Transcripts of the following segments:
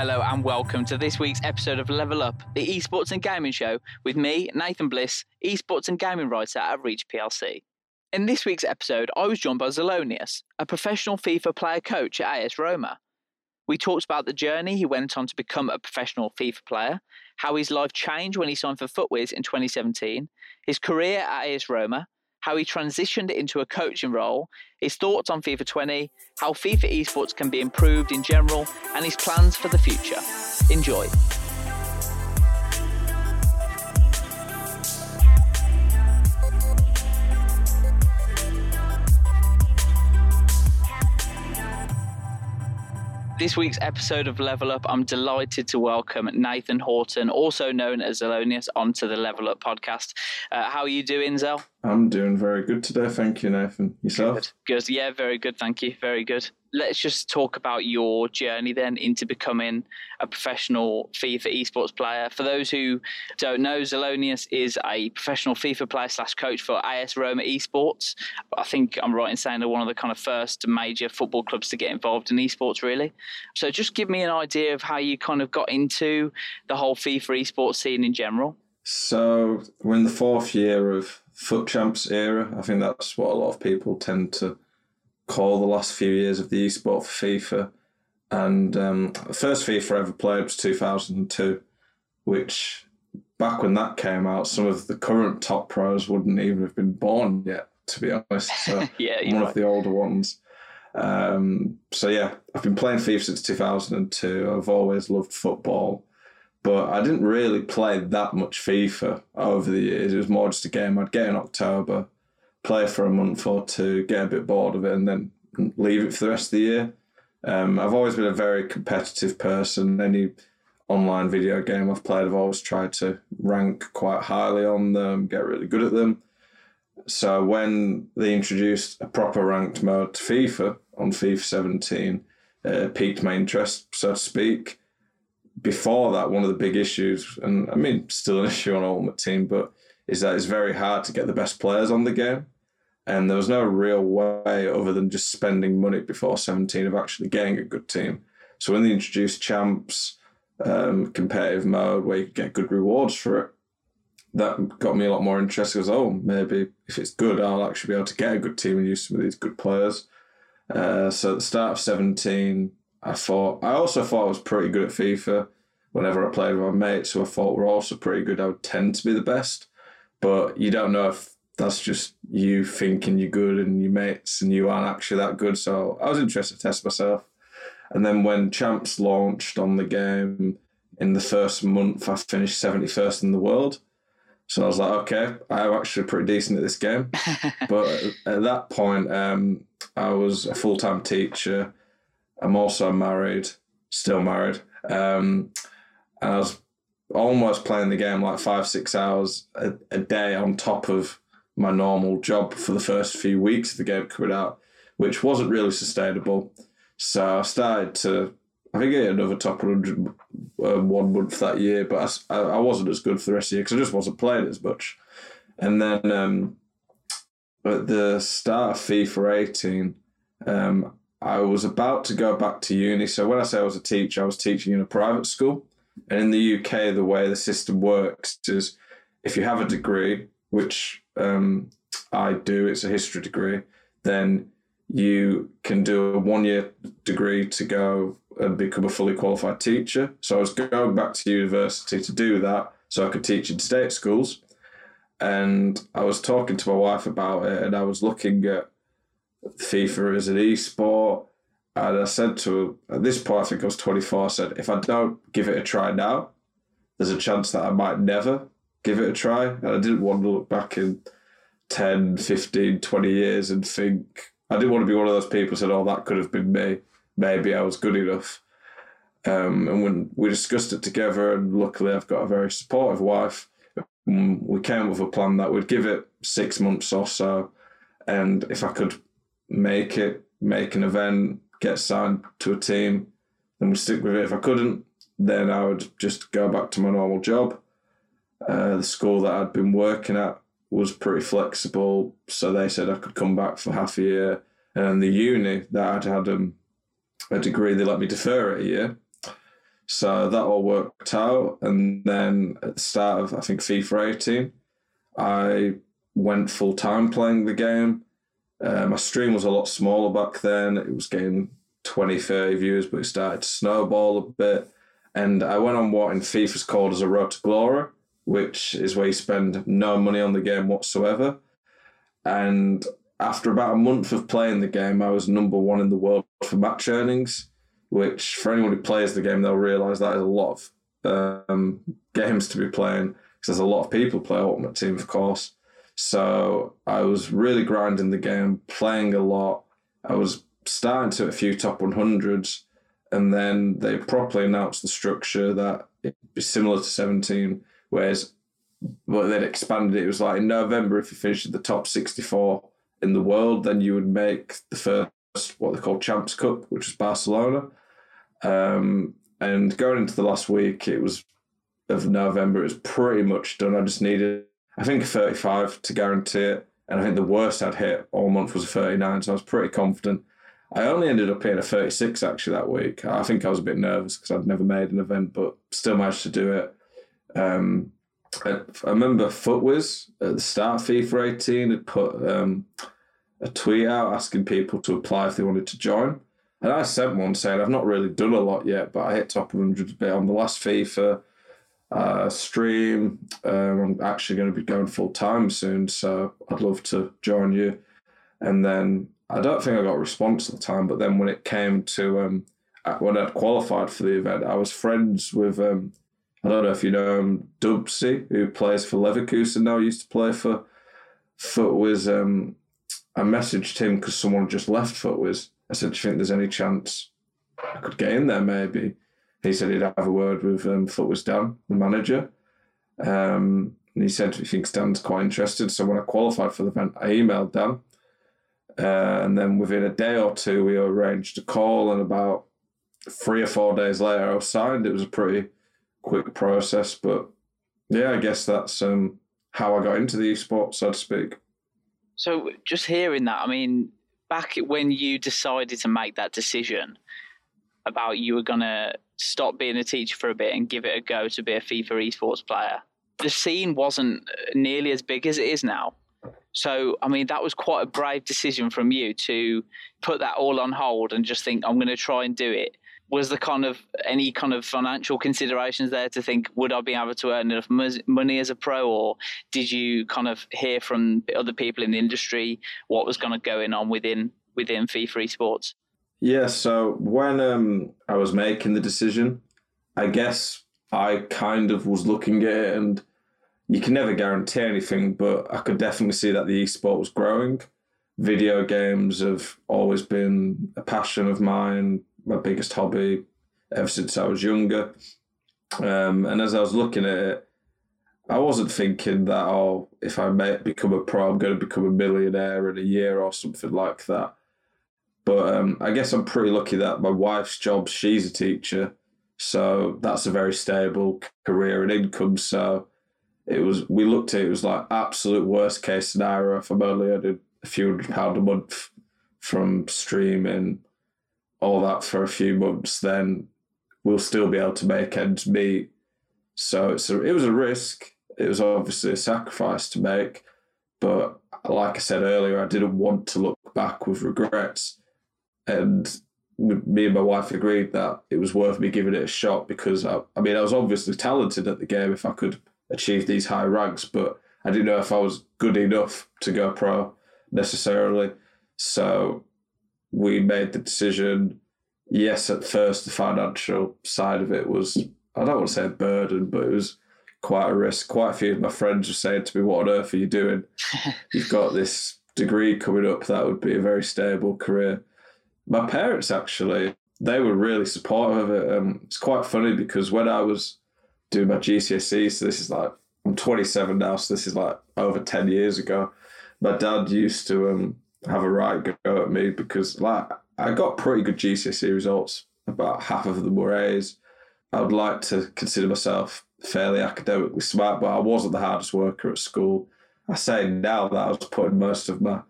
Hello and welcome to this week's episode of Level Up, the esports and gaming show with me, Nathan Bliss, esports and gaming writer at Reach PLC. In this week's episode, I was joined by Zelonius, a professional FIFA player coach at AS Roma. We talked about the journey he went on to become a professional FIFA player, how his life changed when he signed for FUTWIZ in 2017, his career at AS Roma, how he transitioned into a coaching role, his thoughts on FIFA 20, how FIFA esports can be improved in general, and his plans for the future. Enjoy. This week's episode of Level Up, I'm delighted to welcome Nathan Horton, also known as Zelonius, onto the Level Up podcast. Uh, how are you doing, Zel? I'm doing very good today. Thank you, Nathan. Yourself? Good. good. Yeah, very good. Thank you. Very good. Let's just talk about your journey then into becoming a professional FIFA esports player. For those who don't know, Zelonius is a professional FIFA player slash coach for AS Roma Esports. I think I'm right in saying they're one of the kind of first major football clubs to get involved in esports, really. So just give me an idea of how you kind of got into the whole FIFA esports scene in general. So we're in the fourth year of FUT Champs era. I think that's what a lot of people tend to call the last few years of the esport for FIFA. And um, the first FIFA I ever played was 2002, which back when that came out, some of the current top pros wouldn't even have been born yet, to be honest. So yeah, one right. of the older ones. Um, so yeah, I've been playing FIFA since 2002. I've always loved football but I didn't really play that much FIFA over the years. It was more just a game I'd get in October, play for a month or two, get a bit bored of it, and then leave it for the rest of the year. Um, I've always been a very competitive person. Any online video game I've played, I've always tried to rank quite highly on them, get really good at them. So when they introduced a proper ranked mode to FIFA on FIFA 17, uh, piqued my interest, so to speak before that, one of the big issues, and I mean, still an issue on Ultimate Team, but is that it's very hard to get the best players on the game. And there was no real way other than just spending money before 17 of actually getting a good team. So when they introduced champs, um, competitive mode where you get good rewards for it, that got me a lot more interested. Because oh, maybe if it's good, I'll actually be able to get a good team and use some of these good players. Uh, so at the start of 17, I thought I also thought I was pretty good at FIFA. Whenever I played with my mates, who I thought were also pretty good, I would tend to be the best. But you don't know if that's just you thinking you're good and your mates and you aren't actually that good. So I was interested to test myself. And then when Champs launched on the game in the first month, I finished 71st in the world. So I was like, okay, I'm actually pretty decent at this game. but at that point, um, I was a full time teacher. I'm also married, still married. Um, and I was almost playing the game like five, six hours a, a, day on top of my normal job for the first few weeks of the game coming out, which wasn't really sustainable. So I started to, I think I hit another top 100 uh, one month that year, but I, I wasn't as good for the rest of the year because I just wasn't playing as much. And then um, at the start of FIFA 18, um, I was about to go back to uni. So when I say I was a teacher, I was teaching in a private school. And in the UK, the way the system works is if you have a degree, which um, I do, it's a history degree, then you can do a one year degree to go and become a fully qualified teacher. So I was going back to university to do that so I could teach in state schools. And I was talking to my wife about it and I was looking at FIFA as an e-sport And I said to at this point, I think I was 24, I said, if I don't give it a try now, there's a chance that I might never give it a try. And I didn't want to look back in 10, 15, 20 years and think, I didn't want to be one of those people who said, oh, that could have been me. Maybe I was good enough. Um, and when we discussed it together, and luckily I've got a very supportive wife, um, we came up with a plan that we'd give it six months or so. And if I could make it, make an event, get signed to a team, then we'd stick with it. If I couldn't, then I would just go back to my normal job. Uh, the school that I'd been working at was pretty flexible, so they said I could come back for half a year. And the uni that I'd had um, a degree, they let me defer it a year. So that all worked out. And then at the start of, I think, FIFA 18, I went full time playing the game. Uh, my stream was a lot smaller back then. It was getting 20, 30 views, but it started to snowball a bit. And I went on what in FIFA's called as a road to glory, which is where you spend no money on the game whatsoever. And after about a month of playing the game, I was number one in the world for match earnings, which for anyone who plays the game, they'll realise that is a lot of um, games to be playing because there's a lot of people play Ultimate Team, of course. So I was really grinding the game, playing a lot. I was starting to a few top 100s and then they properly announced the structure that it'd be similar to 17, whereas but they'd expanded it. It was like in November, if you finished at the top 64 in the world, then you would make the first what they call Champs Cup, which was Barcelona. Um, and going into the last week, it was of November, it was pretty much done. I just needed, I think, 35 to guarantee it. And I think the worst I'd hit all month was a 39. So I was pretty confident. I only ended up hitting a 36 actually that week. I think I was a bit nervous because I'd never made an event, but still managed to do it. Um, I, I, remember Futwiz at the start of FIFA 18 had put um, a tweet out asking people to apply if they wanted to join. And I sent one saying, I've not really done a lot yet, but I hit top 100 a bit on the last FIFA uh, stream. Um, I'm actually going to be going full time soon, so I'd love to join you. And then I don't think I got a response at the time, but then when it came to um, uh, when I'd qualified for the event, I was friends with um, I don't know if you know him, Dubsy, who plays for Leverkusen now. Used to play for Futwiz. Um, I messaged him because someone just left Futwiz. I said, "Do you think there's any chance I could get in there?" Maybe. He said he'd have a word with um, Futwiz Dan, the manager. Um, and he said he thinks Dan's quite interested. So when I qualified for the event, I emailed Dan uh, and then within a day or two, we arranged a call, and about three or four days later, I was signed. It was a pretty quick process, but yeah, I guess that's um, how I got into the esports, so to speak. So, just hearing that, I mean, back when you decided to make that decision about you were going to stop being a teacher for a bit and give it a go to be a FIFA esports player, the scene wasn't nearly as big as it is now. So, I mean, that was quite a brave decision from you to put that all on hold and just think, I'm going to try and do it. Was there kind of any kind of financial considerations there to think, would I be able to earn enough money as a pro? Or did you kind of hear from other people in the industry what was going to going on within within FIFA esports? Yeah, so when um, I was making the decision, I guess I kind of was looking at it and you can never guarantee anything, but I could definitely see that the esport was growing. Video games have always been a passion of mine, my biggest hobby ever since I was younger. Um, and as I was looking at it, I wasn't thinking that, oh, if I may become a pro, I'm going to become a millionaire in a year or something like that. But um, I guess I'm pretty lucky that my wife's job, she's a teacher. So that's a very stable career and income. So it was we looked at it, it was like absolute worst case scenario if I'm only earning a few hundred pound a month from streaming all that for a few months, then we'll still be able to make ends meet. So it's a, it was a risk. It was obviously a sacrifice to make, but like I said earlier, I didn't want to look back with regrets, and me and my wife agreed that it was worth me giving it a shot because I, I mean I was obviously talented at the game if I could achieve these high ranks, but I didn't know if I was good enough to go pro necessarily. So we made the decision. Yes, at first the financial side of it was I don't want to say a burden, but it was quite a risk. Quite a few of my friends were saying to me, "What on earth are you doing? You've got this degree coming up. That would be a very stable career." My parents actually they were really supportive of it. Um, it's quite funny because when I was doing my GCSE, so this is like I'm 27 now, so this is like over 10 years ago. My dad used to um, have a right go at me because like I got pretty good GCSE results. About half of them were A's. I would like to consider myself fairly academically smart, but I wasn't the hardest worker at school. I say now that I was putting most of my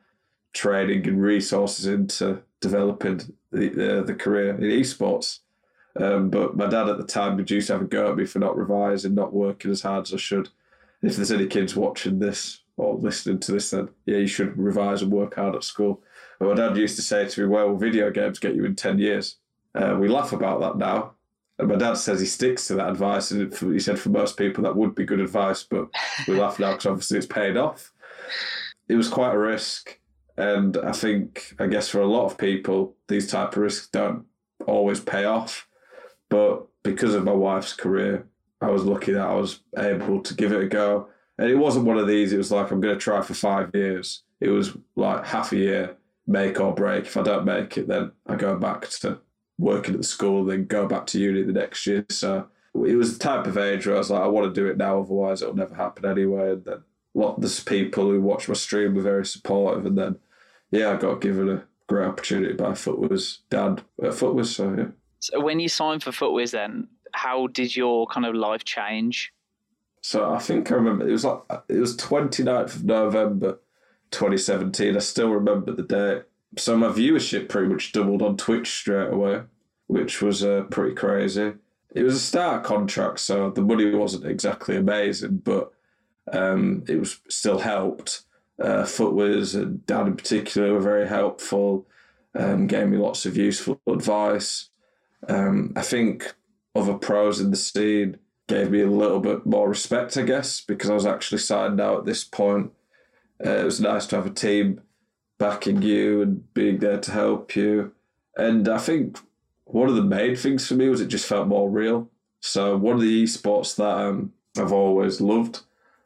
training and resources into developing the, uh, the career in esports. Um, but my dad at the time would used to have a go at me for not revising, not working as hard as I should. if there's any kids watching this or listening to this, then yeah, you should revise and work hard at school. But my dad used to say to me, well, video games get you in 10 years. Uh, we laugh about that now. And my dad says he sticks to that advice. And he said for most people that would be good advice, but we laugh now because obviously it's paid off. It was quite a risk. And I think, I guess for a lot of people, these type of risks don't always pay off. But because of my wife's career, I was lucky that I was able to give it a go. And it wasn't one of these, it was like, I'm going to try for five years. It was like half a year, make or break. If I don't make it, then I go back to working at the school, then go back to uni the next year. So it was the type of age where I was like, I want to do it now, otherwise it'll never happen anyway. And then lot of people who watch my stream were very supportive. And then, yeah, I got given a great opportunity by Futwiz Dan at Futwiz. So, yeah. So when you signed for Futwiz, then how did your kind of life change? So I think I remember it was like it was 29th of November 2017. I still remember the date. So my viewership pretty much doubled on Twitch straight away, which was uh, pretty crazy. It was a start contract, so the money wasn't exactly amazing, but um, it was still helped. Uh, and Dan in particular were very helpful, um, gave me lots of useful advice. Um, I think other pros in the scene gave me a little bit more respect, I guess, because I was actually signed now at this point. Uh, it was nice to have a team backing you and being there to help you. And I think one of the main things for me was it just felt more real. So one of the esports that um, I've always loved.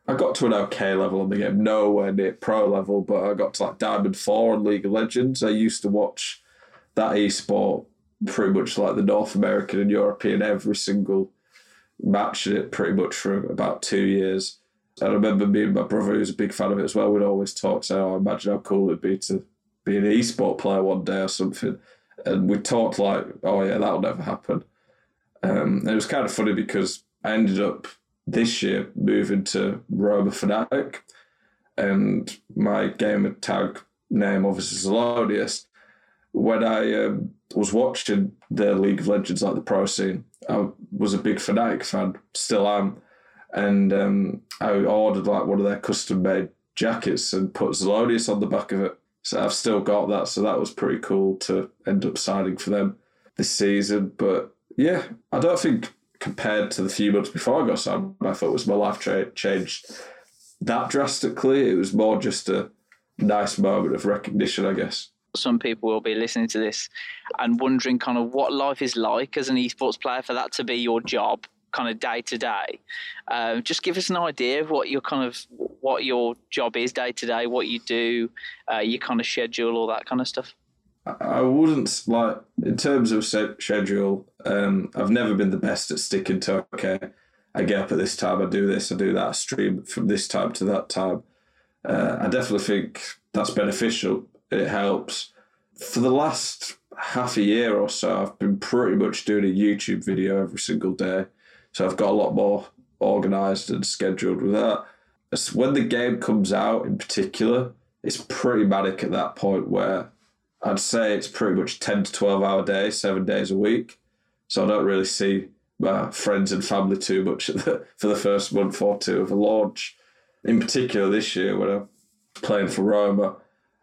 I got to an okay level on the game, nowhere near pro level, but I got to like Diamond 4 on League of Legends. I used to watch that esport pretty much like the North American and European every single match in it pretty much for about two years. I remember me and my brother, who's a big fan of it as well, would always talk, say, oh, imagine how cool it'd be to be an esport player one day or something. And we talked like, oh, yeah, that'll never happen. Um, and it was kind of funny because I ended up this year moving to Roma Fnatic, and my gamer tag name obviously is. When I um, was watching the League of Legends, like the pro scene, I was a big Fnatic fan, still am. And um, I ordered like one of their custom made jackets and put Zelonius on the back of it. So I've still got that. So that was pretty cool to end up signing for them this season. But yeah, I don't think compared to the few months before I got signed, I thought was my life tra- changed that drastically. It was more just a nice moment of recognition, I guess. Some people will be listening to this and wondering kind of what life is like as an esports player for that to be your job kind of day to day. Um, just give us an idea of what your kind of what your job is day to day what you do uh, your kind of schedule all that kind of stuff I wouldn't like in terms of schedule. Um, I've never been the best at sticking to okay. I get up at this time. I do this. I do that. I stream from this time to that time. Uh, I definitely think that's beneficial it helps. For the last half a year or so, I've been pretty much doing a YouTube video every single day. So I've got a lot more organized and scheduled with that. when the game comes out in particular, it's pretty manic at that point where I'd say it's pretty much 10 to 12 hour day, seven days a week. So I don't really see my friends and family too much for the first month or two of a launch. In particular, this year when I'm playing for Roma,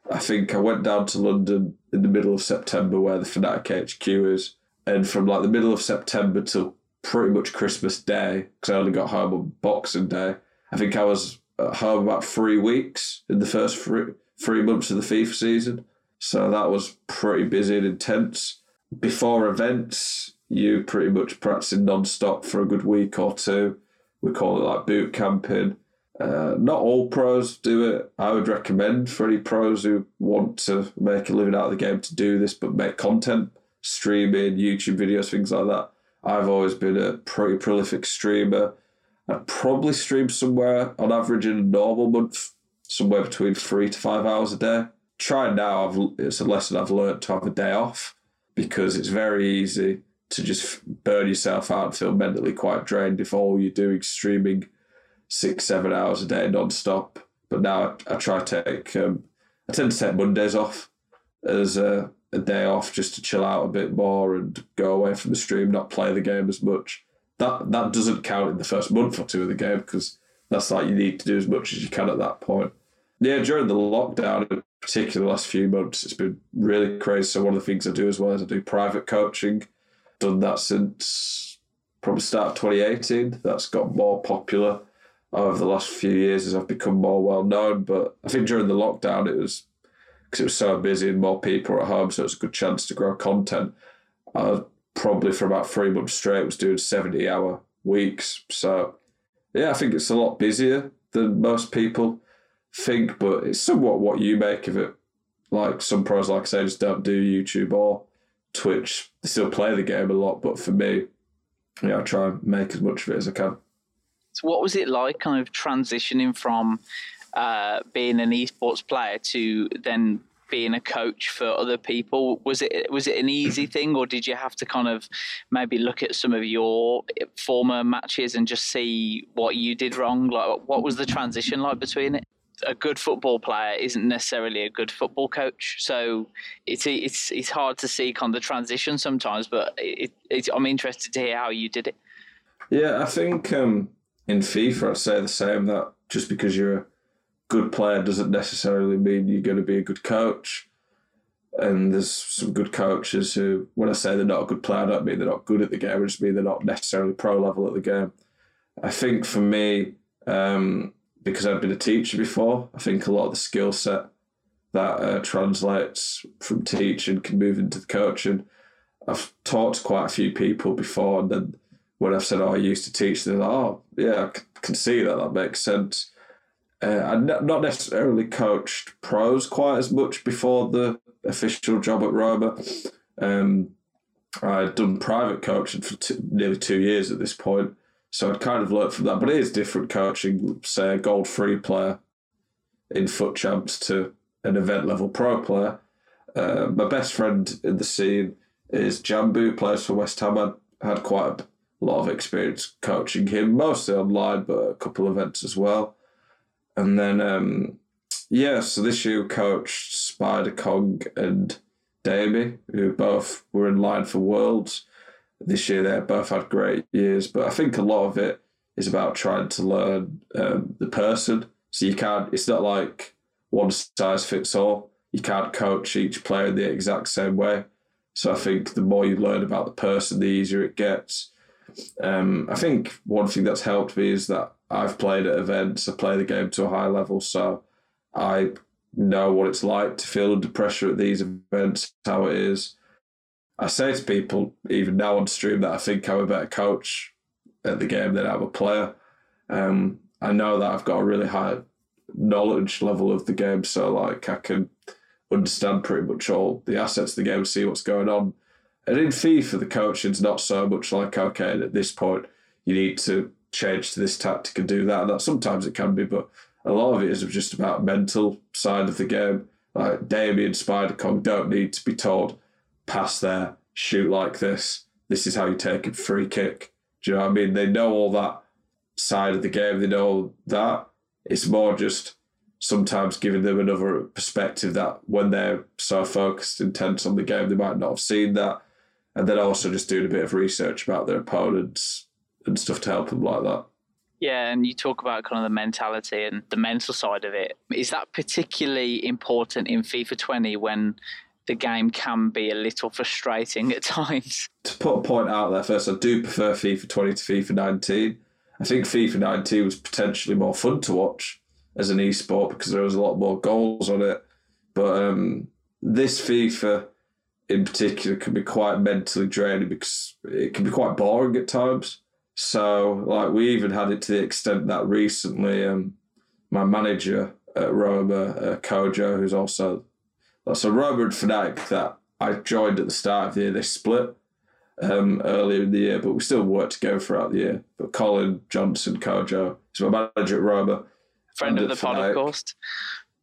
I think I went down to London in the middle of September where the Fnatic HQ is. And from like the middle of September till pretty much Christmas Day, because I only got home on Boxing Day, I think I was at home about three weeks in the first three, three months of the FIFA season. So that was pretty busy and intense. Before events, you pretty much practicing non-stop for a good week or two. We call it like boot camping. Uh, not all pros do it. I would recommend for any pros who want to make a living out of the game to do this, but make content, streaming, YouTube videos, things like that. I've always been a pretty prolific streamer. I'd probably stream somewhere on average in a normal month, somewhere between three to five hours a day. Try now, I've, it's a lesson I've learned to have a day off because it's very easy to just burn yourself out and feel mentally quite drained if all you're doing streaming six, seven hours a day non-stop. But now I, I try to take, um, I tend to take Mondays off as a, a, day off just to chill out a bit more and go away from the stream, not play the game as much. That that doesn't count in the first month or two of the game because that's like you need to do as much as you can at that point. Yeah, during the lockdown, in particular the last few months, it's been really crazy. So one of the things I do as well is I do private coaching. Done that since probably start of 2018. That's got more popular over the last few years as I've become more well known. But I think during the lockdown, it was because it was so busy and more people at home, so it's a good chance to grow content. I probably for about three months straight was doing 70 hour weeks. So, yeah, I think it's a lot busier than most people think, but it's somewhat what you make of it. Like some pros, like I say, just don't do YouTube or Twitch. They still play the game a lot, but for me, yeah, I try and make as much of it as I can. So, what was it like, kind of transitioning from uh, being an esports player to then being a coach for other people? Was it was it an easy thing, or did you have to kind of maybe look at some of your former matches and just see what you did wrong? Like, what was the transition like between it? A good football player isn't necessarily a good football coach. So it's it's it's hard to see kind of the transition sometimes. But it, it, I'm interested to hear how you did it. Yeah, I think um, in FIFA, I'd say the same that just because you're a good player doesn't necessarily mean you're going to be a good coach. And there's some good coaches who, when I say they're not a good player, I don't mean they're not good at the game. I just mean they're not necessarily pro level at the game. I think for me, um, because I've been a teacher before, I think a lot of the skill set that uh, translates from teaching can move into the coaching. I've talked to quite a few people before, and then when I've said, "Oh, I used to teach," they're like, "Oh, yeah, I can see that. That makes sense." Uh, I'd not necessarily coached pros quite as much before the official job at Roma. Um, I'd done private coaching for two, nearly two years at this point, so I'd kind of learnt from that. But it is different coaching, say, a gold free player in FUT Champs to an event level pro player. Uh, my best friend in the scene is Jambu, plays for West Ham. I had quite a lot of experience coaching him, mostly online, but a couple of events as well. And then, um, yeah, so this year coached Spider Kong and Davey, who both were in line for Worlds. This year they both had great years, but I think a lot of it is about trying to learn um, the person. So you can't, it's not like one size fits all. You can't coach each player in the exact same way. So I think the more you learn about the person, the easier it gets. Um, I think one thing that's helped me is that I've played at events, I play the game to a high level, so I know what it's like to feel under pressure at these events, how it is. I say to people, even now on stream, that I think I'm a better coach at the game than I'm a player. Um, I know that I've got a really high knowledge level of the game, so like I can understand pretty much all the assets of the game, see what's going on. And in FIFA, the coaching's not so much like, okay, at this point, you need to change to this tactic and do that. And that sometimes it can be, but a lot of it is just about mental side of the game. Like Damien Spider-Kong don't need to be told, pass there, shoot like this. This is how you take a free kick. Do you know what I mean? They know all that side of the game. They know that. It's more just sometimes giving them another perspective that when they're so focused, intense on the game, they might not have seen that and then also just doing a bit of research about their opponents and stuff to help them like that. Yeah, and you talk about kind of the mentality and the mental side of it. Is that particularly important in FIFA 20 when the game can be a little frustrating at times? To put a point out there first, I do prefer FIFA 20 to FIFA 19. I think FIFA 19 was potentially more fun to watch as an esport because there was a lot more goals on it. But um, this FIFA in particular can be quite mentally draining because it can be quite boring at times. So, like, we even had it to the extent that recently, um, my manager at Roma, uh, Kojo, who's also so and Fnatic that I joined at the start of the year, they split um, earlier in the year, but we still worked together throughout the year. But Colin Johnson, Kojo, is my manager at Roma. Friend of the pod, of course.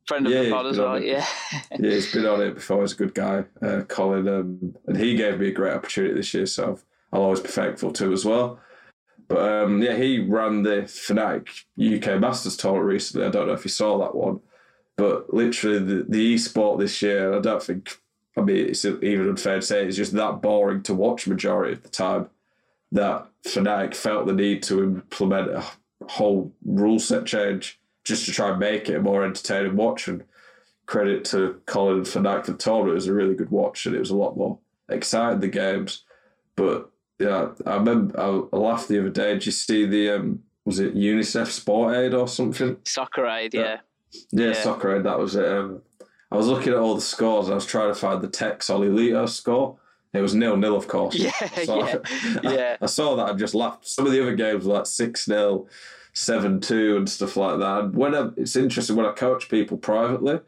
Friend of yeah, the pod as well, yeah. yeah, he's been on it before. He's a good guy, uh, Colin. Um, and he gave me a great opportunity this year, so I'll always be thankful to as well. But um, yeah, he ran the Fnatic UK Masters tournament recently. I don't know if you saw that one, but literally the, the esport this year, I don't think, I mean, it's even unfair to say it's just that boring to watch majority of the time that Fnatic felt the need to implement a whole rule set change just to try and make it a more entertaining watch. And credit to Colin and Fnatic for the tournament. It was a really good watch and it was a lot more exciting, the games. But yeah, I remember I, laughed the other day. Did you see the um, was it UNICEF Sport Aid or something? Soccer Aid, yeah. Yeah, yeah Soccer Aid. That was it. Um, I was looking at all the scores. and I was trying to find the Tech Solilito score. It was nil nil, of course. Yeah, so yeah, I, yeah. I, saw that. I just laughed. Some of the other games were like six 0 seven two and stuff like that. And when I, it's interesting when I coach people privately,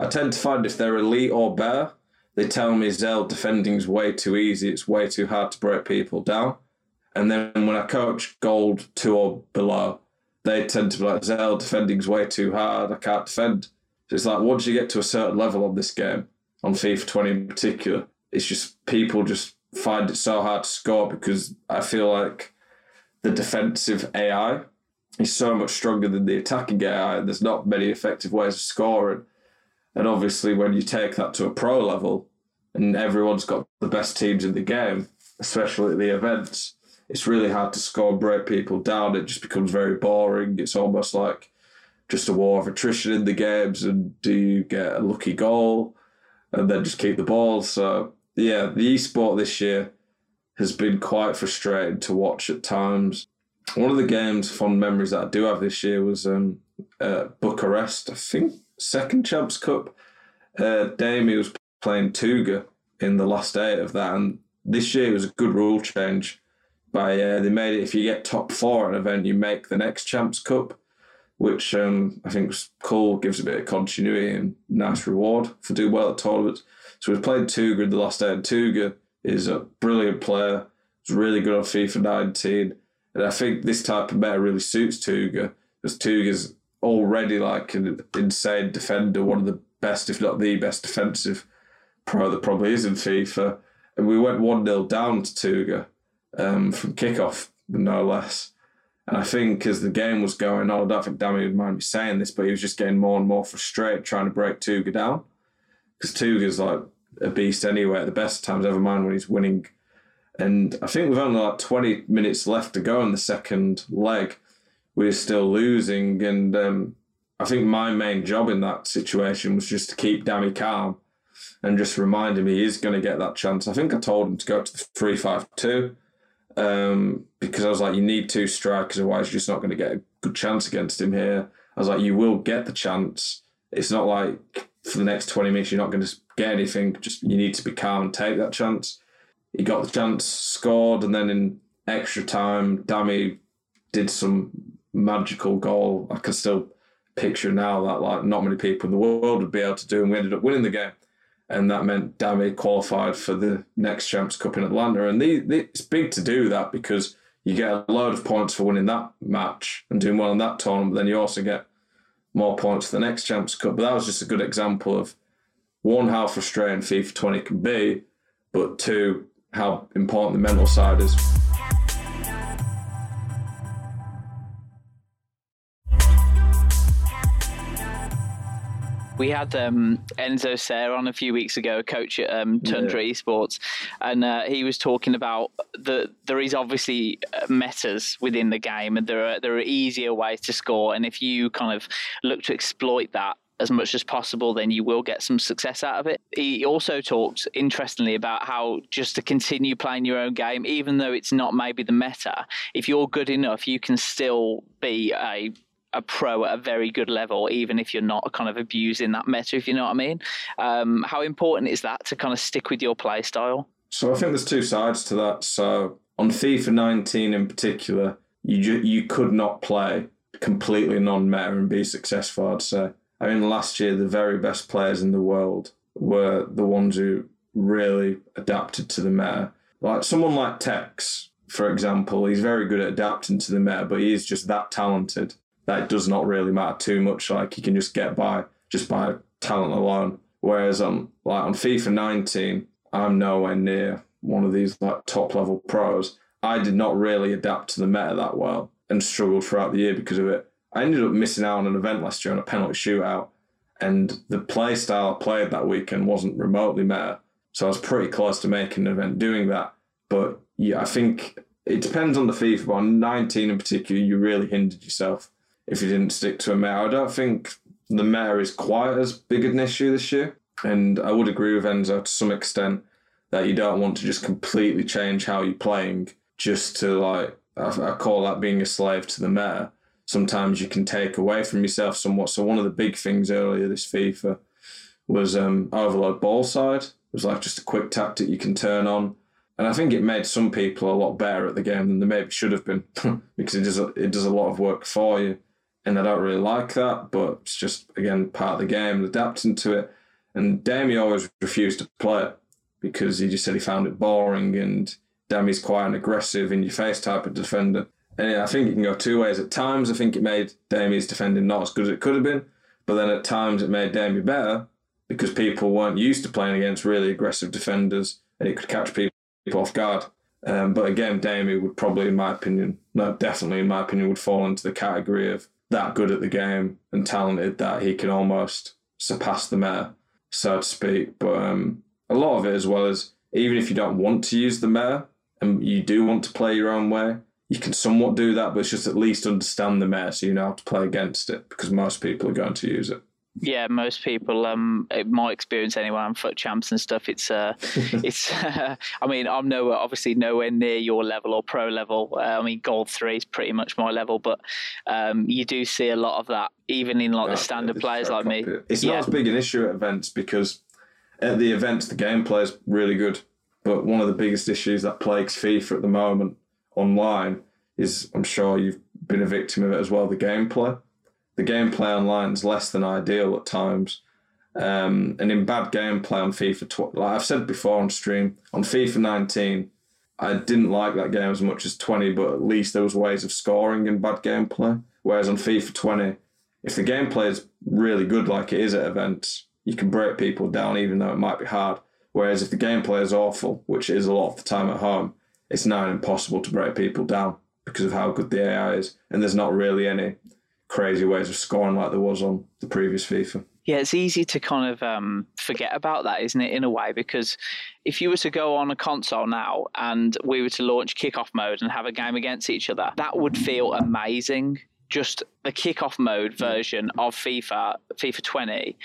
I tend to find if they're elite or better, they tell me Zell defending is way too easy. It's way too hard to break people down. And then when I coach gold two or below, they tend to be like Zell defending's way too hard. I can't defend. So it's like once you get to a certain level on this game, on FIFA 20 in particular, it's just people just find it so hard to score because I feel like the defensive AI is so much stronger than the attacking AI, and there's not many effective ways of scoring. And obviously, when you take that to a pro level, and everyone's got the best teams in the game, especially at the events, it's really hard to score and break people down. It just becomes very boring. It's almost like just a war of attrition in the games. And do you get a lucky goal and then just keep the ball? So, yeah, the esport this year has been quite frustrating to watch at times. One of the games, fond memories that I do have this year was um, uh, Bucharest, I think, second Champs Cup. Uh, Damie was playing Tuga in the last eight of that, and this year it was a good rule change. By uh, they made it if you get top four at an event, you make the next Champs Cup, which um, I think was cool, gives a bit of continuity and nice reward for doing well at tournaments. So we've played Tuga in the last day, and Tuga is a brilliant player. He's really good on FIFA 19. And I think this type of meta really suits Tuga because Tuga's already like an insane defender, one of the best, if not the best defensive pro that probably is in FIFA. And we went 1 0 down to Tuga um, from kickoff, no less. And I think as the game was going on, I don't think Dammy would mind me saying this, but he was just getting more and more frustrated trying to break Tuga down. Because Tuga's like a beast anyway at the best times, ever mind when he's winning and I think with only like 20 minutes left to go in the second leg, we are still losing. And um, I think my main job in that situation was just to keep Dammy calm and just remind him he is going to get that chance. I think I told him to go to the 3 5 2 um, because I was like, you need two strikers, otherwise, you're just not going to get a good chance against him here. I was like, you will get the chance. It's not like for the next 20 minutes, you're not going to get anything. Just you need to be calm and take that chance he got the chance, scored, and then in extra time, Dammy did some magical goal. I can still picture now that like not many people in the world would be able to do, and we ended up winning the game. And that meant Dammy qualified for the next Champs Cup in Atlanta. And it's big to do that because you get a load of points for winning that match and doing well in that tournament, but then you also get more points for the next Champs Cup. But that was just a good example of one, how frustrating FIFA 20 can be, but two, how important the mental side is. We had um, Enzo Serra on a few weeks ago, a coach at um, Tundra yeah. Esports, and uh, he was talking about the there is obviously uh, metas within the game, and there are there are easier ways to score, and if you kind of look to exploit that, as much as possible, then you will get some success out of it. He also talked interestingly about how just to continue playing your own game, even though it's not maybe the meta, if you're good enough, you can still be a a pro at a very good level, even if you're not kind of abusing that meta, if you know what I mean. Um, how important is that to kind of stick with your play style? So I think there's two sides to that. So on FIFA 19 in particular, you ju- you could not play completely non-meta and be successful. I'd say. I mean, last year the very best players in the world were the ones who really adapted to the meta. Like someone like Tekkz, for example, he's very good at adapting to the meta, but he is just that talented that does not really matter too much. Like you can just get by just by talent alone. Whereas on like on FIFA 19, I'm nowhere near one of these like top level pros. I did not really adapt to the meta that well and struggled throughout the year because of it. I ended up missing out on an event last year on a penalty shootout, and the play style I played that weekend wasn't remotely meta. So I was pretty close to making an event doing that. But yeah, I think it depends on the FIFA. But on 19 in particular, you really hindered yourself if you didn't stick to a meta. I don't think the meta is quite as big an issue this year. And I would agree with Enzo to some extent that you don't want to just completely change how you're playing just to like, I, call that being a slave to the meta. Sometimes you can take away from yourself somewhat. So one of the big things earlier this FIFA was um, overload ball side. It was like just a quick tactic you can turn on. And I think it made some people a lot better at the game than they maybe should have been because it does it does a lot of work for you. And I don't really like that, but it's just again part of the game, adapting to it. And Damie always refused to play it because he just said he found it boring and Damie's quite an aggressive in your face type of defender. And I think it can go two ways. At times, I think it made Damie's defending not as good as it could have been, but then at times it made Damie better because people weren't used to playing against really aggressive defenders and it could catch people off guard. Um, but again, Damie would probably, in my opinion, no, definitely in my opinion, would fall into the category of that good at the game and talented that he can almost surpass the meta, so to speak. But um, a lot of it, as well as even if you don't want to use the meta and you do want to play your own way, you can somewhat do that, but it's just at least understand the meta so you know how to play against it because most people are going to use it. Yeah, most people, um, my experience anyway, I'm FUT champs and stuff. It's, uh, it's. Uh, I mean, I'm nowhere, obviously nowhere near your level or pro level. Uh, I mean, gold three is pretty much my level, but um, you do see a lot of that, even in like yeah, the standard players like me. It's not as big an issue at events because at the events the gameplay is really good, but one of the biggest issues that plagues FIFA at the moment online is, I'm sure you've been a victim of it as well, the gameplay the gameplay online is less than ideal at times. Um, and in bad gameplay on FIFA, tw- like I've said before on stream, on FIFA 19, I didn't like that game as much as 20, but at least there was ways of scoring in bad gameplay. Whereas on FIFA 20, if the gameplay is really good, like it is at events, you can break people down, even though it might be hard. Whereas if the gameplay is awful, which is a lot of the time at home, it's now impossible to break people down because of how good the AI is, and there's not really any crazy ways of scoring like there was on the previous FIFA. Yeah, it's easy to kind of um, forget about that, isn't it, in a way? Because if you were to go on a console now and we were to launch kickoff mode and have a game against each other, that would feel amazing just the kickoff mode version of FIFA, FIFA 20,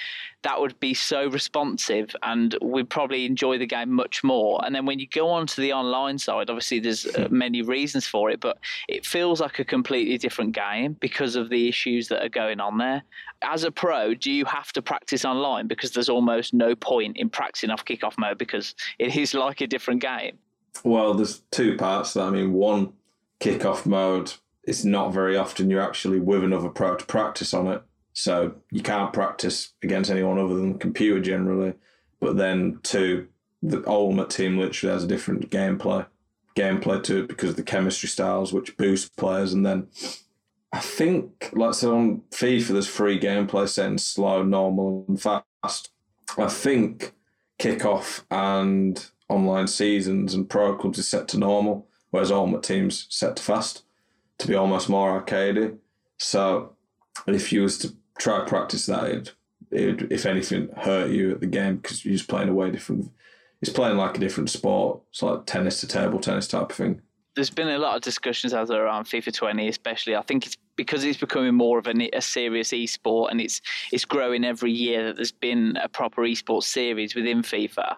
that would be so responsive and we'd probably enjoy the game much more. And then when you go on to the online side, obviously there's uh, many reasons for it, but it feels like a completely different game because of the issues that are going on there. As a pro, do you have to practice online because there's almost no point in practicing off kickoff mode because it is like a different game? Well, there's two parts. I mean, one kickoff mode it's not very often you're actually with another pro to practice on it. So you can't practice against anyone other than the computer generally. But then two, the ultimate team literally has a different gameplay gameplay to it because of the chemistry styles which boost players and then I think like so on FIFA there's three gameplay settings slow, normal and fast. I think kickoff and online seasons and pro clubs is set to normal, whereas ultimate teams set to fast to be almost more arcadey. So if you was to try practice that, it it if anything hurt you at the game because you're just playing a way different. It's playing like a different sport. It's like tennis to table tennis type of thing. There's been a lot of discussions out there around FIFA 20, especially. I think it's because it's becoming more of a, a serious esport and it's it's growing every year. That there's been a proper esports series within FIFA.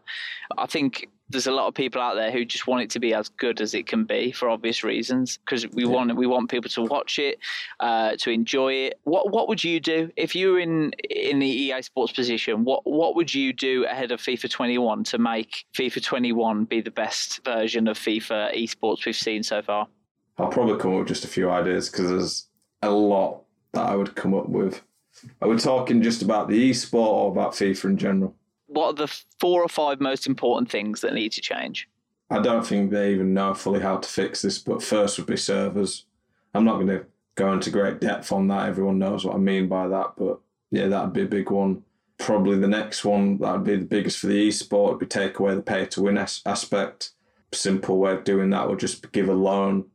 I think there's a lot of people out there who just want it to be as good as it can be for obvious reasons because we yeah. want we want people to watch it, uh, to enjoy it. What what would you do if you were in in the EA Sports position? What what would you do ahead of FIFA 21 to make FIFA 21 be the best version of FIFA esports we've seen so far? I'll probably come up with just a few ideas because there's a lot that I would come up with. Are we talking just about the esport or about FIFA in general? What are the four or five most important things that need to change? I don't think they even know fully how to fix this, but first would be servers. I'm not going to go into great depth on that. Everyone knows what I mean by that, but yeah, that'd be a big one. Probably the next one that would be the biggest for the esport would be take away the pay to win as- aspect. Simple way of doing that would just give a loan.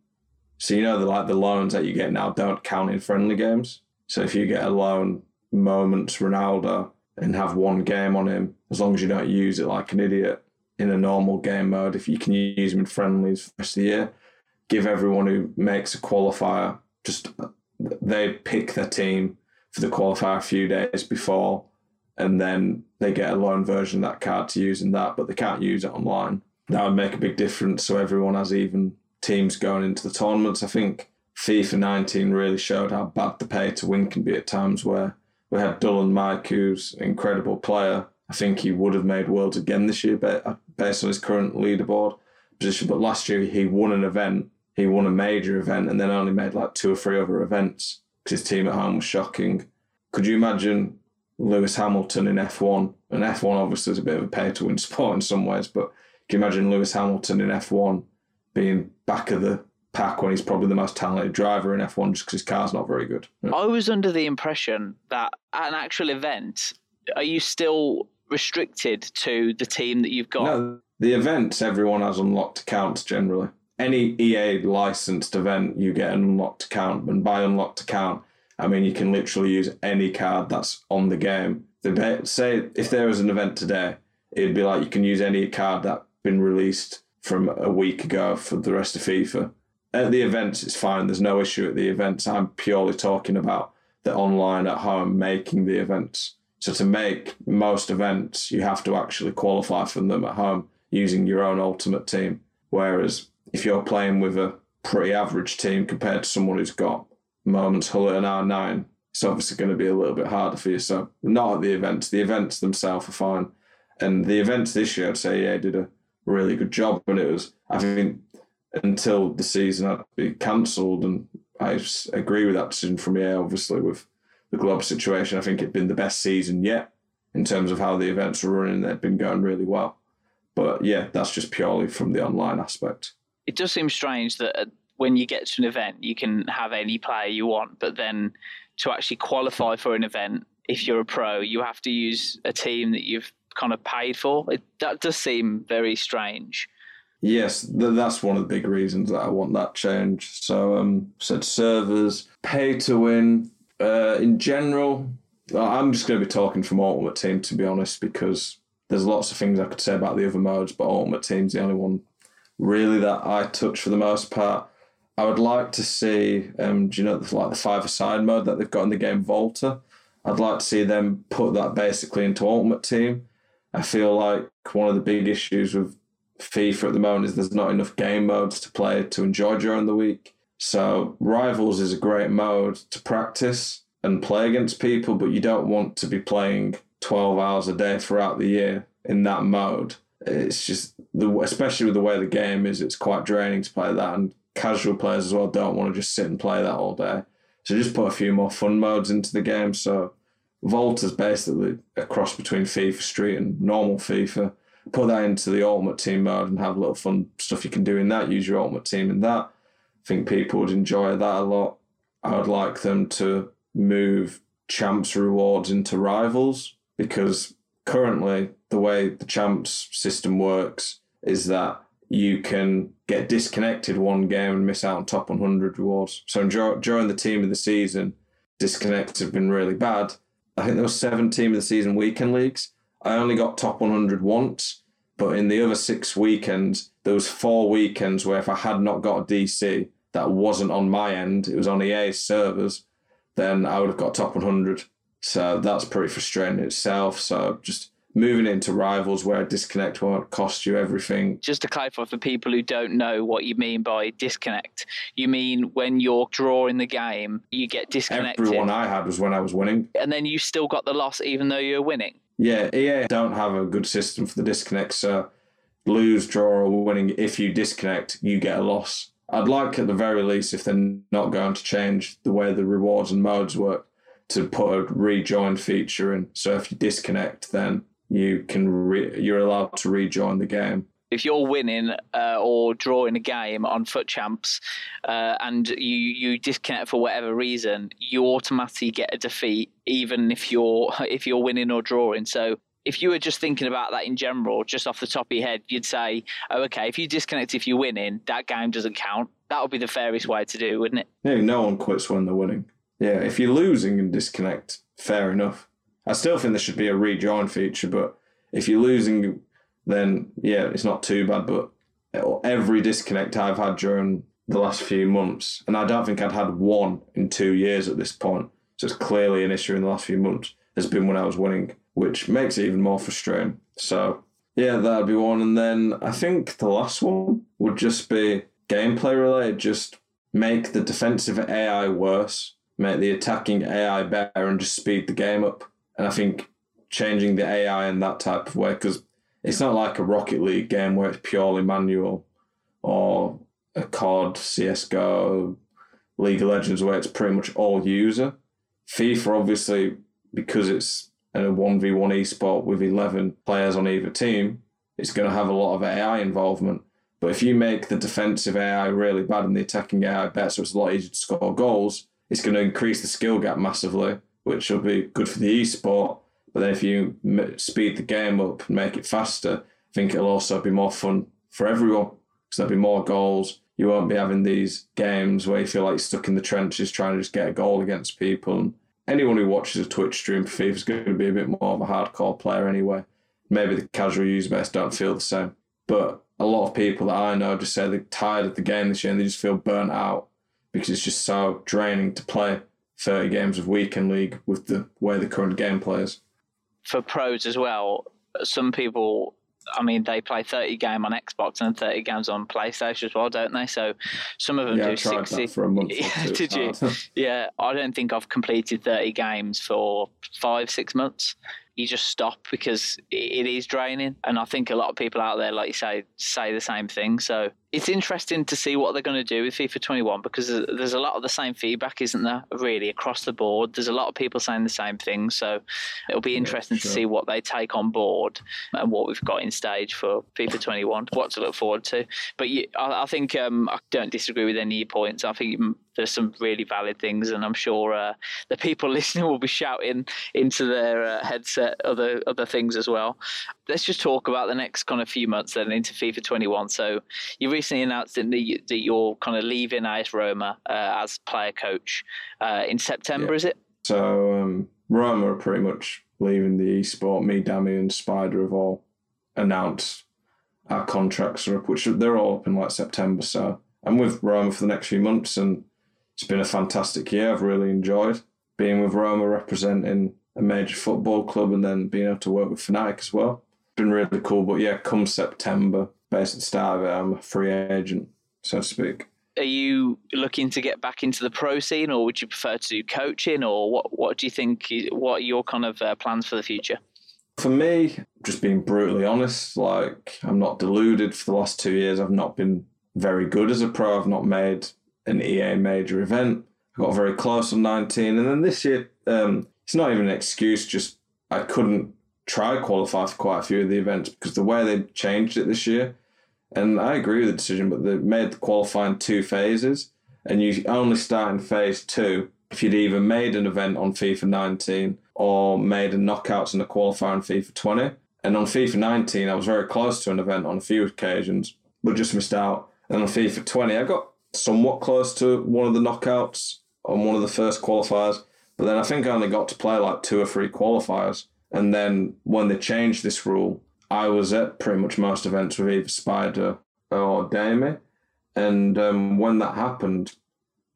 So you know the like the loans that you get now don't count in friendly games. So if you get a loan, moments Ronaldo, and have one game on him, as long as you don't use it like an idiot in a normal game mode. If you can use him in friendlies for the rest of the year, give everyone who makes a qualifier just they pick their team for the qualifier a few days before, and then they get a loan version of that card to use in that, but they can't use it online. That would make a big difference so everyone has even teams going into the tournaments. I think FIFA 19 really showed how bad the pay to win can be at times where we had Dylan Mike, who's an incredible player. I think he would have made worlds again this year uh, based on his current leaderboard position. But last year he won an event, he won a major event, and then only made like two or three other events because his team at home was shocking. Could you imagine Lewis Hamilton in F1? And F1 obviously is a bit of a pay to win sport in some ways, but can you imagine Lewis Hamilton in F1 being back of the pack when he's probably the most talented driver in F1 just because his car's not very good. Yeah. I was under the impression that at an actual event, are you still restricted to the team that you've got? No, the events, everyone has unlocked accounts generally. Any EA licensed event, you get an unlocked account. And by unlocked account, I mean you can literally use any card that's on the game. Say if there was an event today, it'd be like you can use any card that's been released from a week ago for the rest of FIFA at the events, it's fine. There's no issue at the events. I'm purely talking about the online at home making the events. So to make most events, you have to actually qualify for them at home using your own ultimate team. Whereas if you're playing with a pretty average team compared to someone who's got moments Hull and R9, it's obviously going to be a little bit harder for you. So not at the events. The events themselves are fine. And the events this year, I'd say, yeah, did a really good job. But it was, I think until the season had to be cancelled. And I agree with that decision from EA, obviously, with the global situation. I think it'd been the best season yet in terms of how the events were running. They'd been going really well. But yeah, that's just purely from the online aspect. It does seem strange that uh, when you get to an event, you can have any player you want, but then to actually qualify for an event, if you're a pro, you have to use a team that you've kind of paid for. It, that does seem very strange. Yes, th- that's one of the big reasons that I want that change. So, um, said servers, pay to win. Uh, in general, I'm just going to be talking from Ultimate Team to be honest, because there's lots of things I could say about the other modes, but Ultimate Team's the only one really that I touch for the most part. I would like to see, um, do you know, like the five-a-side mode that they've got in the game Volta? I'd like to see them put that basically into Ultimate Team. I feel like one of the big issues with FIFA at the moment is there's not enough game modes to play to enjoy during the week. So Rivals is a great mode to practice and play against people, but you don't want to be playing 12 hours a day throughout the year in that mode. It's just the especially with the way the game is, it's quite draining to play that, and casual players as well don't want to just sit and play that all day. So just put a few more fun modes into the game. So Volta is basically a cross between FIFA Street and normal FIFA put that into the ultimate team mode and have a little fun stuff you can do in that. Use your ultimate team in that. I think people would enjoy that a lot. I would like them to move champs rewards into rivals because currently the way the champs system works is that you can get disconnected one game and miss out on top 100 rewards. So during the team of the season, disconnects have been really bad. I think there were seven team of the season weekend leagues. I only got top 100 once, but in the other six weekends, there was four weekends where if I had not got a DC that wasn't on my end, it was on EA's servers, then I would have got top 100. So that's pretty frustrating itself. So just moving into rivals where a disconnect won't cost you everything. Just to clarify for people who don't know what you mean by disconnect, you mean when you're drawing the game, you get disconnected. Every one I had was when I was winning. And then you still got the loss even though you're winning. Yeah, EA don't have a good system for the disconnect, so lose, draw, or winning, if you disconnect, you get a loss. I'd like at the very least, if they're not going to change the way the rewards and modes work, to put a rejoin feature in. So if you disconnect, then you can re- you're allowed to rejoin the game. If you're winning uh, or drawing a game on FUT Champs uh, and you, you disconnect for whatever reason, you automatically get a defeat, even if you're if you're winning or drawing. So if you were just thinking about that in general, just off the top of your head, you'd say, oh, okay, if you disconnect if you're winning, that game doesn't count. That would be the fairest way to do, wouldn't it? Yeah, no one quits when they're winning. Yeah, if you're losing and disconnect, fair enough. I still think there should be a rejoin feature, but if you're losing, then yeah, it's not too bad. But every disconnect I've had during the last few months, and I don't think I'd had one in two years at this point, so it's clearly an issue in the last few months, has been when I was winning, which makes it even more frustrating. So yeah, that'd be one. And then I think the last one would just be gameplay related, just make the defensive AI worse, make the attacking AI better, and just speed the game up. And I think changing the AI in that type of way, because it's not like a Rocket League game where it's purely manual or a COD, CSGO, League of Legends where it's pretty much all user. FIFA, obviously, because it's a 1v1 esport with 11 players on either team, it's going to have a lot of AI involvement. But if you make the defensive AI really bad and the attacking AI better, so it's a lot easier to score goals, it's going to increase the skill gap massively, which will be good for the esport. But then if you speed the game up and make it faster, I think it'll also be more fun for everyone because there'll be more goals. You won't be having these games where you feel like stuck in the trenches trying to just get a goal against people. And anyone who watches a Twitch stream for FIFA is going to be a bit more of a hardcore player anyway. Maybe the casual user base don't feel the same. But a lot of people that I know just say they're tired of the game this year and they just feel burnt out because it's just so draining to play 30 games of weekend league with the way the current game plays. For pros as well, some people, I mean, they play 30 game on Xbox and 30 games on PlayStation as well, don't they? So some of them yeah, do I tried 60. That for a month. Did you? yeah, I don't think I've completed 30 games for five, six months you just stop because it is draining. And I think a lot of people out there, like you say, say the same thing. So it's interesting to see what they're going to do with FIFA 21 because there's a lot of the same feedback, isn't there? Really across the board, there's a lot of people saying the same thing. So it'll be interesting yeah, sure. to see what they take on board and what we've got in stage for FIFA 21. What to look forward to. But you, I, I, think um, I don't disagree with any of your points. I think there's some really valid things, and I'm sure uh, the people listening will be shouting into their uh, headset other other things as well. Let's just talk about the next kind of few months then into FIFA 21. So you recently announced that, you, that you're kind of leaving AS Roma uh, as player coach uh, in September, yeah. is it? So um, Roma are pretty much leaving the esport. Me, Damie, and Spider have all announced our contracts are up, which they're all up in like September. So I'm with Roma for the next few months, and it's been a fantastic year. I've really enjoyed being with Roma, representing a major football club, and then being able to work with Fnatic as well. It's been really cool. But yeah, come September, basically the start of it, I'm a free agent, so to speak. Are you looking to get back into the pro scene, or would you prefer to do coaching, or what? What do you think? What are your kind of uh, plans for the future? For me, just being brutally honest, like I'm not deluded. For the last two years, I've not been very good as a pro. I've not made an EA major event. I got very close on 19. And then this year, um, it's not even an excuse, just I couldn't try to qualify for quite a few of the events because the way they changed it this year. And I agree with the decision, but they made the qualifying two phases, and you only start in phase two if you'd either made an event on FIFA 19 or made a knockouts and a qualifier on FIFA 20. And on FIFA 19, I was very close to an event on a few occasions, but just missed out. And on FIFA 20, I got somewhat close to one of the knockouts on one of the first qualifiers. But then I think I only got to play like two or three qualifiers. And then when they changed this rule, I was at pretty much most events with either Spider or Damie. And um, when that happened,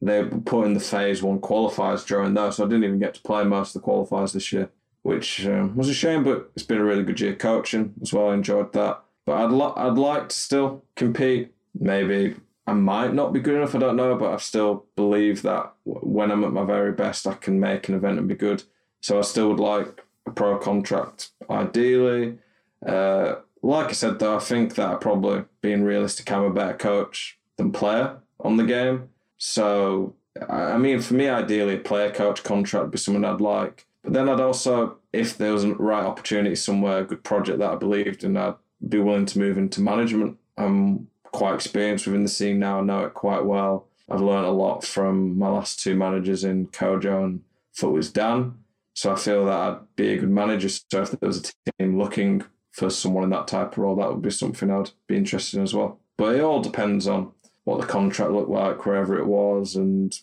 they put in the phase one qualifiers during those. So I didn't even get to play most of the qualifiers this year. which um, was a shame, but it's been a really good year coaching as well. I enjoyed that. But I'd, li- I'd like to still compete. Maybe I might not be good enough, I don't know, but I still believe that when I'm at my very best, I can make an event and be good. So I still would like a pro contract, ideally. Uh, like I said, though, I think that probably, being realistic, I'm a better coach than player on the game. So, I mean, for me, ideally, a player coach contract would be someone I'd like. But then I'd also, if there was a right opportunity somewhere, a good project that I believed in, I'd be willing to move into management. I'm quite experienced within the scene now, I know it quite well. I've learned a lot from my last two managers in Kojo and Footwiz Dan. So I feel that I'd be a good manager. So if there was a team looking for someone in that type of role, that would be something I'd be interested in as well. But it all depends on what the contract looked like, wherever it was, and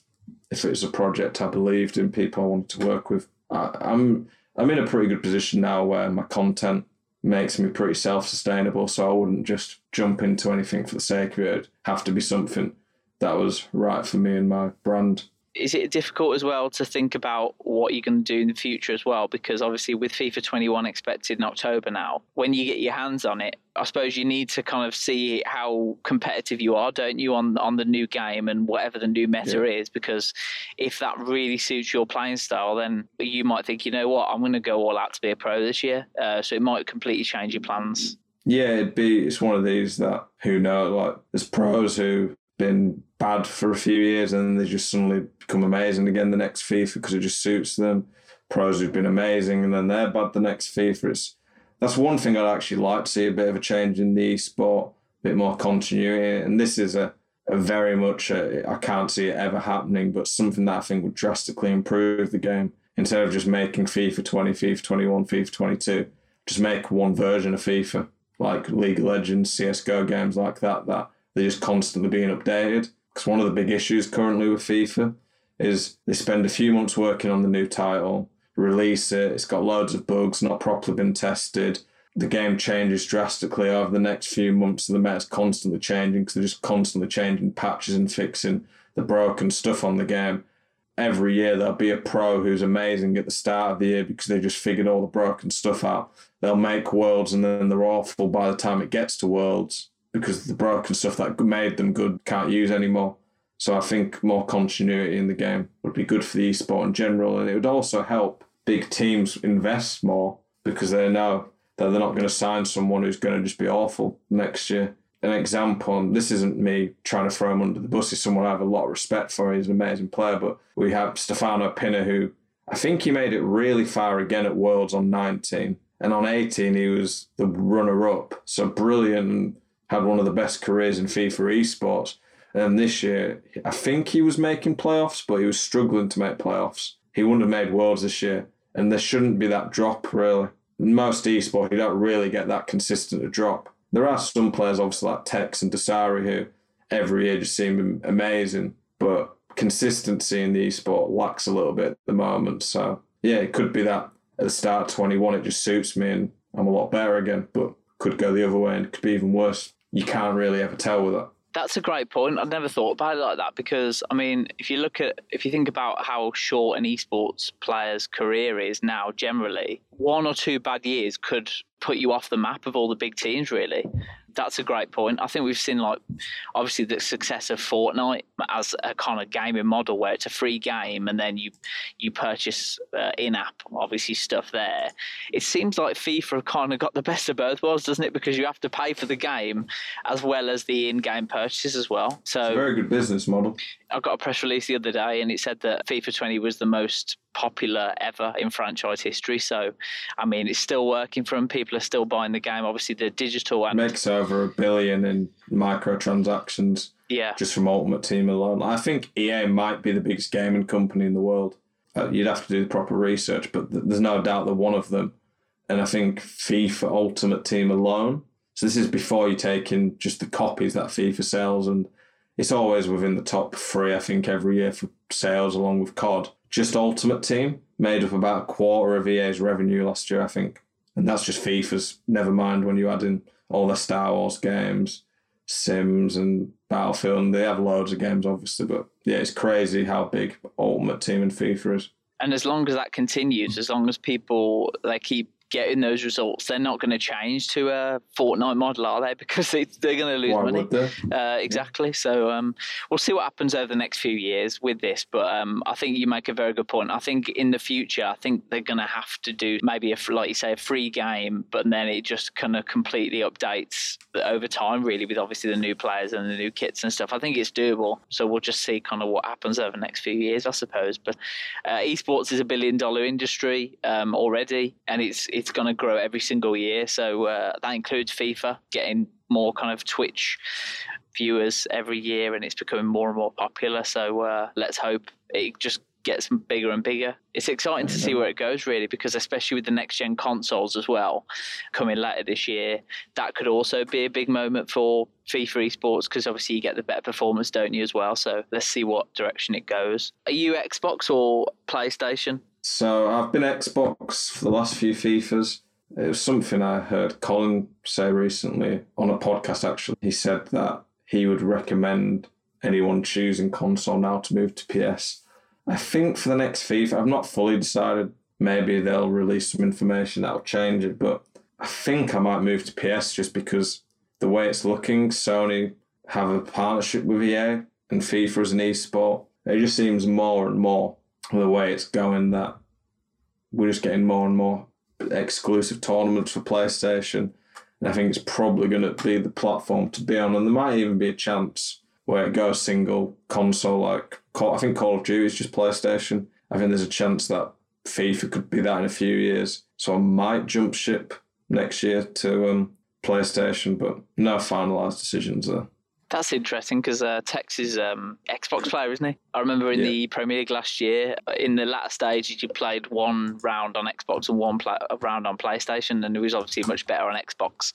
if it was a project I believed in, people I wanted to work with. I, I'm I'm in a pretty good position now where my content makes me pretty self sustainable. So I wouldn't just jump into anything for the sake of it. It'd have to be something that was right for me and my brand is it difficult as well to think about what you're going to do in the future as well? Because obviously, with FIFA 21 expected in October now, when you get your hands on it, I suppose you need to kind of see how competitive you are, don't you, on on the new game and whatever the new meta yeah. is? Because if that really suits your playing style, then you might think, you know what, I'm going to go all out to be a pro this year. Uh, so it might completely change your plans. Yeah, it'd be. It's one of these that who know. Like there's pros who been bad for a few years and they just suddenly become amazing again the next FIFA because it just suits them. Pros who've been amazing and then they're bad the next FIFA. It's, that's one thing I'd actually like to see a bit of a change in the sport, a bit more continuity. And this is a, a very much, I can't see it ever happening, but something that I think would drastically improve the game instead of just making FIFA 20, FIFA 21, FIFA 22. Just make one version of FIFA, like League of Legends, CSGO games like that, that they're just constantly being updated. Because one of the big issues currently with FIFA is they spend a few months working on the new title, release it, it's got loads of bugs, not properly been tested. The game changes drastically over the next few months, and the meta's constantly changing because they're just constantly changing patches and fixing the broken stuff on the game. Every year there'll be a pro who's amazing at the start of the year because they just figured all the broken stuff out. They'll make worlds and then they're awful by the time it gets to worlds because the broken stuff that made them good can't use anymore. So I think more continuity in the game would be good for the esport in general, and it would also help big teams invest more because they know that they're not going to sign someone who's going to just be awful next year. An example, and this isn't me trying to throw him under the bus, he's someone I have a lot of respect for. He's an amazing player, but we have Stefano Pinna, who I think he made it really far again at Worlds on 19. And on 18, he was the runner up. So brilliant had one of the best careers in FIFA esports. And this year, I think he was making playoffs, but he was struggling to make playoffs. He wouldn't have made worlds this year, and there shouldn't be that drop really. Most esports, you don't really get that consistent a drop. There are some players, obviously like Tekkz and Dasari, who every year just seem amazing, but consistency in the esport lacks a little bit at the moment. So yeah, it could be that at the start of 21, it just suits me and I'm a lot better again, but could go the other way and could be even worse you can't really ever tell with it. That's a great point. I've never thought about it like that because I mean, if you look at if you think about how short an esports player's career is now, generally, one or two bad years could put you off the map of all the big teams. Really, that's a great point. I think we've seen like obviously the success of Fortnite as a kind of gaming model where it's a free game and then you you purchase uh, in-app obviously stuff there. It seems like FIFA kind of got the best of both worlds, doesn't it? Because you have to pay for the game as well as the in-game purchases as well. So it's a very good business model. I got a press release the other day and it said that FIFA 20 was the most popular ever in franchise history. So, I mean, it's still working for them. People are still buying the game. Obviously, the digital and makes over a billion in microtransactions. Yeah, just from Ultimate Team alone. I think EA might be the biggest gaming company in the world. Uh, you'd have to do the proper research, but th- there's no doubt that one of them. And I think FIFA Ultimate Team alone. So this is before you take in just the copies that FIFA sells, and it's always within the top three. I think every year for sales, along with COD just Ultimate Team made up about a quarter of EA's revenue last year, I think. And that's just FIFA's. Never mind when you add in all the Star Wars games, Sims, and Battlefield. And they have loads of games, obviously. But yeah, it's crazy how big Ultimate Team and FIFA is. And as long as that continues, as long as people they keep getting those results, they're not going to change to a Fortnite model, are they? Because they, are going to lose Why money. Uh, exactly. So um, we'll see what happens over the next few years with this. But um, I think you make a very good point. I think in the future, I think they're going to have to do maybe a like you say a free game, but then it just kind of completely updates over time, really, with obviously the new players and the new kits and stuff. I think it's doable. So we'll just see kind of what happens over the next few years, I suppose. But uh, esports is a billion dollar industry um, already, and it's it's going to grow every single year. So uh, that includes FIFA getting more kind of Twitch viewers every year, and it's becoming more and more popular. So uh, let's hope it just gets bigger and bigger. It's exciting to see where it goes, really, because especially with the next gen consoles as well coming later this year, that could also be a big moment for FIFA esports because obviously you get the better performance, don't you, as well? So let's see what direction it goes. Are you Xbox or PlayStation? So I've been Xbox for the last few FIFAs. It was something I heard Colin say recently on a podcast, actually. He said that he would recommend anyone choosing console now to move to PS. I think for the next FIFA, I've not fully decided. Maybe they'll release some information that'll change it, but I think I might move to PS just because the way it's looking, Sony have a partnership with EA and FIFA as an esport. It just seems more and more the way it's going that we're just getting more and more exclusive tournaments for PlayStation. And I think it's probably going to be the platform to be on. And there might even be a chance where it goes single console, like I think Call of Duty is just PlayStation. I think there's a chance that FIFA could be that in a few years. So I might jump ship next year to um, PlayStation, but no finalised decisions there. That's interesting because uh, Tekkz is um, Xbox player, isn't he? I remember in yeah. the Premier League last year, in the latter stages, you played one round on Xbox and one play- round on PlayStation, and it was obviously much better on Xbox.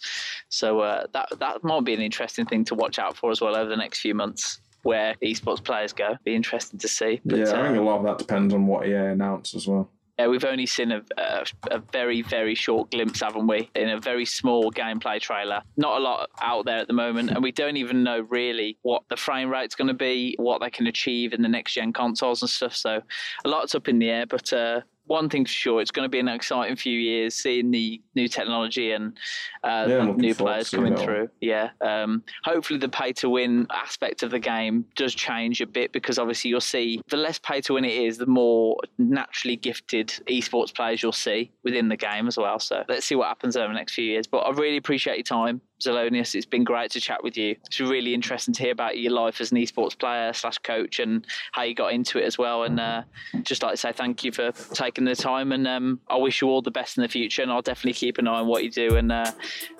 So uh, that that might be an interesting thing to watch out for as well over the next few months. Where esports players go, be interesting to see. But, yeah, I think a lot of that depends on what EA announce as well. Yeah, we've only seen a, a, a, very, very short glimpse, haven't we? In a very small gameplay trailer. Not a lot out there at the moment, and we don't even know really what the frame rate's going to be, what they can achieve in the next gen consoles and stuff. So a lot's up in the air, but uh, one thing for sure, it's going to be an exciting few years seeing the new technology and uh, yeah, new players coming through. Yeah. Um, hopefully, the pay to win aspect of the game does change a bit because obviously you'll see the less pay to win it is, the more naturally gifted esports players you'll see within the game as well. So let's see what happens over the next few years. But I really appreciate your time. Zelonius. It's been great to chat with you. It's really interesting to hear about your life as an esports player slash coach and how you got into it as well. And uh, just like to say thank you for taking the time. And um, I wish you all the best in the future. And I'll definitely keep an eye on what you do. And uh,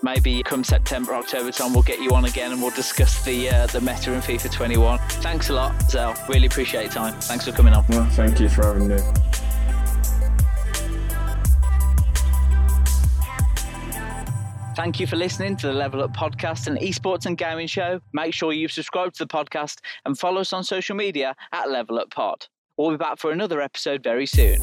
maybe come September, October time, we'll get you on again and we'll discuss the uh, the meta in FIFA 21. Thanks a lot, Zel. Really appreciate your time. Thanks for coming on. Well, thank you for having me. Thank you for listening to the Level Up podcast and esports and gaming show. Make sure you've subscribed to the podcast and follow us on social media at Level Up Pod. We'll be back for another episode very soon.